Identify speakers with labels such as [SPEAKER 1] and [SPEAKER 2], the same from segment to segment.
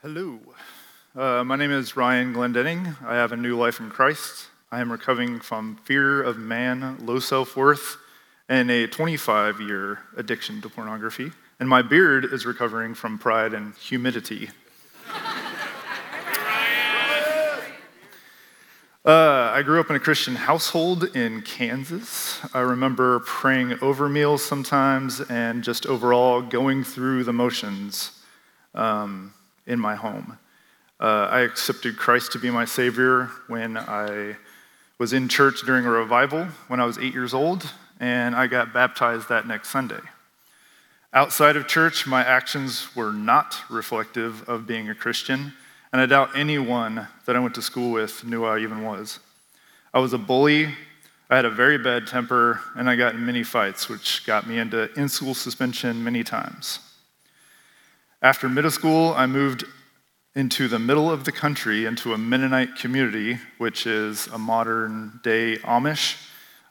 [SPEAKER 1] Hello. Uh, my name is Ryan Glendenning. I have a new life in Christ. I am recovering from fear of man, low self worth, and a 25 year addiction to pornography. And my beard is recovering from pride and humidity. Uh, I grew up in a Christian household in Kansas. I remember praying over meals sometimes and just overall going through the motions um, in my home. Uh, I accepted Christ to be my Savior when I was in church during a revival when I was eight years old, and I got baptized that next Sunday. Outside of church, my actions were not reflective of being a Christian, and I doubt anyone that I went to school with knew I even was. I was a bully, I had a very bad temper, and I got in many fights, which got me into in school suspension many times. After middle school, I moved into the middle of the country into a Mennonite community, which is a modern day Amish.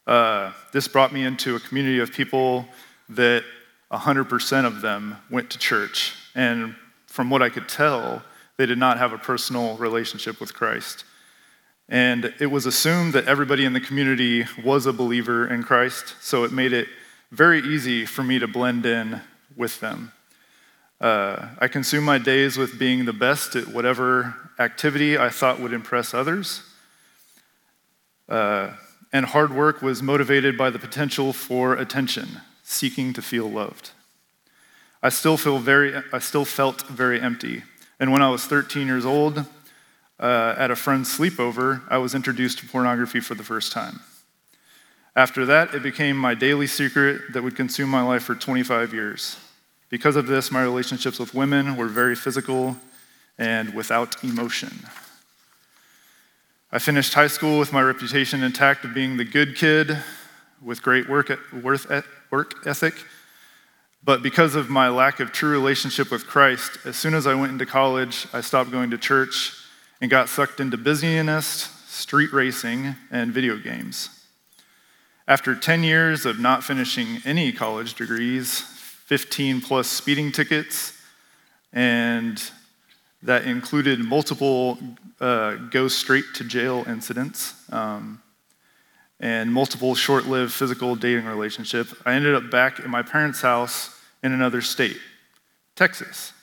[SPEAKER 1] Uh, this brought me into a community of people that 100% of them went to church. And from what I could tell, they did not have a personal relationship with Christ. And it was assumed that everybody in the community was a believer in Christ, so it made it very easy for me to blend in with them. Uh, I consumed my days with being the best at whatever activity I thought would impress others. Uh, and hard work was motivated by the potential for attention, seeking to feel loved. I still, feel very, I still felt very empty. And when I was 13 years old, uh, at a friend's sleepover, I was introduced to pornography for the first time. After that, it became my daily secret that would consume my life for 25 years. Because of this, my relationships with women were very physical and without emotion. I finished high school with my reputation intact of being the good kid with great work, work ethic. But because of my lack of true relationship with Christ, as soon as I went into college, I stopped going to church and got sucked into busyness, street racing, and video games. After 10 years of not finishing any college degrees, 15 plus speeding tickets, and that included multiple uh, go straight to jail incidents um, and multiple short lived physical dating relationships. I ended up back in my parents' house in another state, Texas.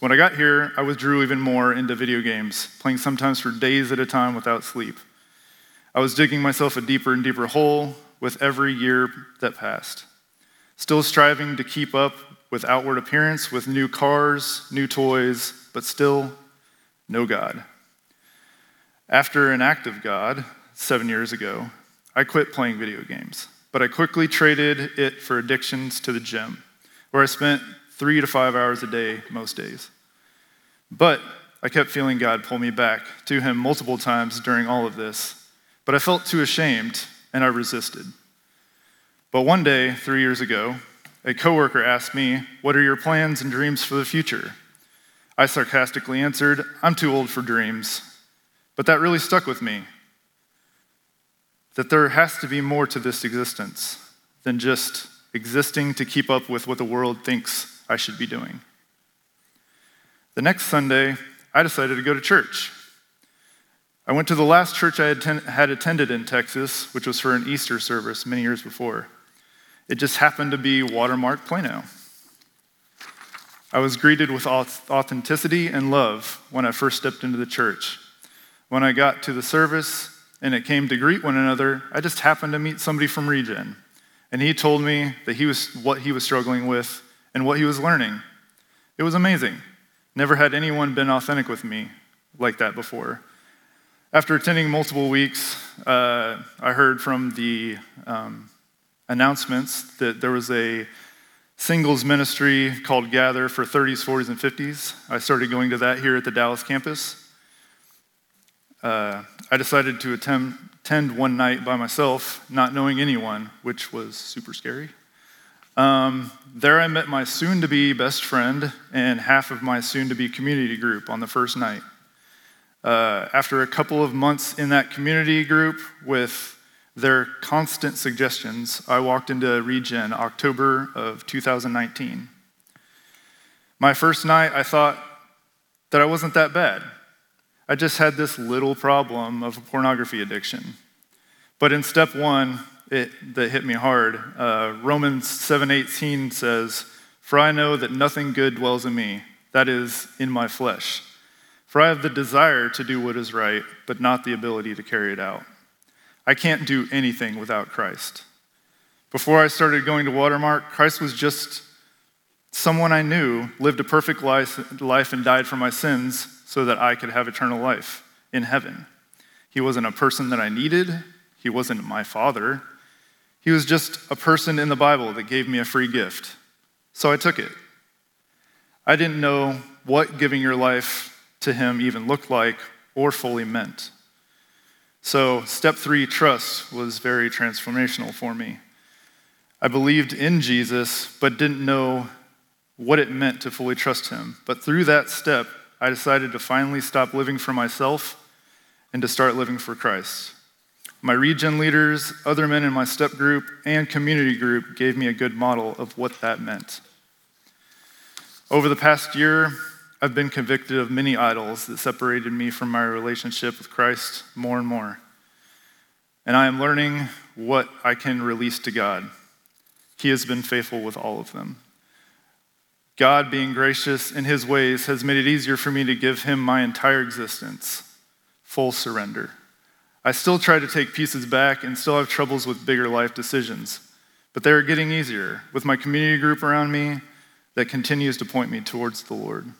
[SPEAKER 1] When I got here, I withdrew even more into video games, playing sometimes for days at a time without sleep. I was digging myself a deeper and deeper hole with every year that passed still striving to keep up with outward appearance, with new cars, new toys, but still no God. After an act of God seven years ago, I quit playing video games, but I quickly traded it for addictions to the gym, where I spent three to five hours a day most days. But I kept feeling God pull me back to Him multiple times during all of this, but I felt too ashamed and I resisted. But one day, three years ago, a coworker asked me, What are your plans and dreams for the future? I sarcastically answered, I'm too old for dreams. But that really stuck with me. That there has to be more to this existence than just existing to keep up with what the world thinks I should be doing. The next Sunday, I decided to go to church. I went to the last church I had attended in Texas, which was for an Easter service many years before. It just happened to be Watermark Plano. I was greeted with authenticity and love when I first stepped into the church. When I got to the service and it came to greet one another, I just happened to meet somebody from Regen. And he told me that he was what he was struggling with and what he was learning. It was amazing. Never had anyone been authentic with me like that before. After attending multiple weeks, uh, I heard from the um, announcements that there was a singles ministry called Gather for 30s, 40s, and 50s. I started going to that here at the Dallas campus. Uh, I decided to attend, one night by myself, not knowing anyone, which was super scary. Um, there I met my soon to be best friend and half of my soon to be community group on the first night. Uh, after a couple of months in that community group with their constant suggestions, I walked into Regen October of 2019. My first night, I thought that I wasn't that bad. I just had this little problem of a pornography addiction. But in step one, it, that hit me hard, uh, Romans 7:18 says, "For I know that nothing good dwells in me, that is, in my flesh. For I have the desire to do what is right, but not the ability to carry it out. I can't do anything without Christ." Before I started going to Watermark, Christ was just someone I knew, lived a perfect life, life and died for my sins so that I could have eternal life in heaven. He wasn't a person that I needed, he wasn't my father. He was just a person in the Bible that gave me a free gift. So I took it. I didn't know what giving your life to him even looked like or fully meant. So, step three, trust, was very transformational for me. I believed in Jesus, but didn't know what it meant to fully trust him. But through that step, I decided to finally stop living for myself and to start living for Christ. My regen leaders, other men in my step group, and community group gave me a good model of what that meant. Over the past year, I've been convicted of many idols that separated me from my relationship with Christ more and more. And I am learning what I can release to God. He has been faithful with all of them. God, being gracious in his ways, has made it easier for me to give him my entire existence, full surrender. I still try to take pieces back and still have troubles with bigger life decisions, but they are getting easier with my community group around me that continues to point me towards the Lord.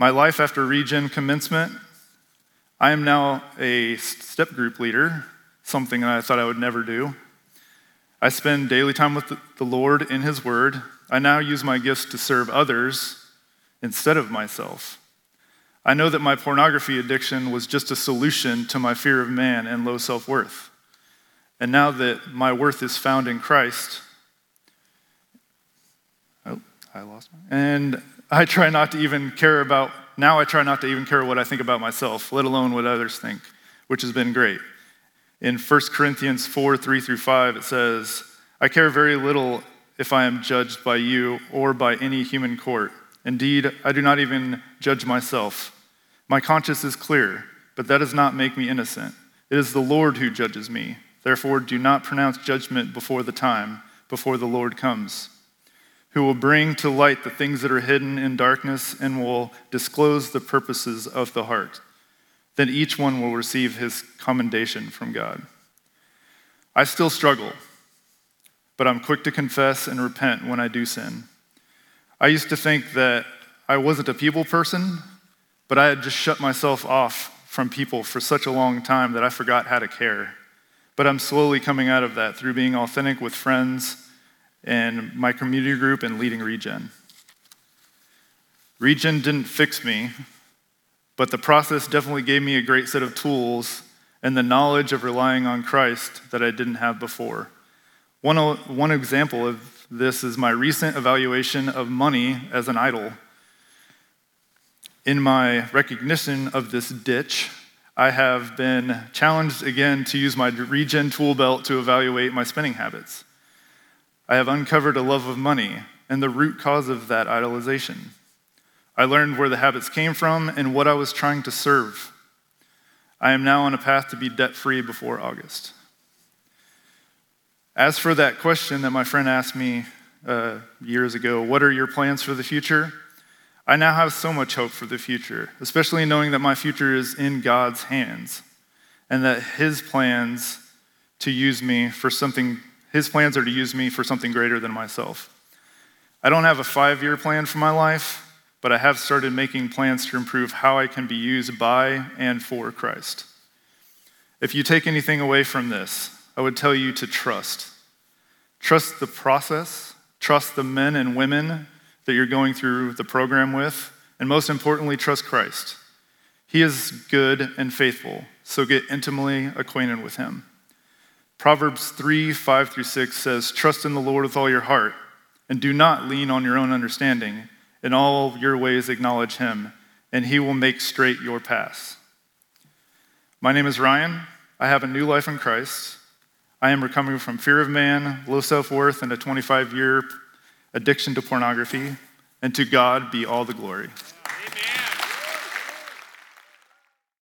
[SPEAKER 1] My life after Regen commencement, I am now a step group leader, something I thought I would never do. I spend daily time with the Lord in His Word. I now use my gifts to serve others instead of myself. I know that my pornography addiction was just a solution to my fear of man and low self worth. And now that my worth is found in Christ, oh, I lost my. And I try not to even care about, now I try not to even care what I think about myself, let alone what others think, which has been great. In 1 Corinthians 4 3 through 5, it says, I care very little if I am judged by you or by any human court. Indeed, I do not even judge myself. My conscience is clear, but that does not make me innocent. It is the Lord who judges me. Therefore, do not pronounce judgment before the time, before the Lord comes, who will bring to light the things that are hidden in darkness and will disclose the purposes of the heart then each one will receive his commendation from God. I still struggle, but I'm quick to confess and repent when I do sin. I used to think that I wasn't a people person, but I had just shut myself off from people for such a long time that I forgot how to care. But I'm slowly coming out of that through being authentic with friends and my community group and leading Regen. Regen didn't fix me, but the process definitely gave me a great set of tools and the knowledge of relying on Christ that I didn't have before. One, one example of this is my recent evaluation of money as an idol. In my recognition of this ditch, I have been challenged again to use my regen tool belt to evaluate my spending habits. I have uncovered a love of money and the root cause of that idolization. I learned where the habits came from and what I was trying to serve. I am now on a path to be debt free before August. As for that question that my friend asked me uh, years ago, what are your plans for the future? I now have so much hope for the future, especially knowing that my future is in God's hands and that His plans to use me for something, His plans are to use me for something greater than myself. I don't have a five year plan for my life, but I have started making plans to improve how I can be used by and for Christ. If you take anything away from this, I would tell you to trust. Trust the process, trust the men and women that you're going through the program with, and most importantly, trust Christ. He is good and faithful, so get intimately acquainted with him. Proverbs 3 5 through 6 says, Trust in the Lord with all your heart, and do not lean on your own understanding. In all your ways, acknowledge him, and he will make straight your paths. My name is Ryan. I have a new life in Christ. I am recovering from fear of man, low self worth, and a 25 year addiction to pornography. And to God be all the glory.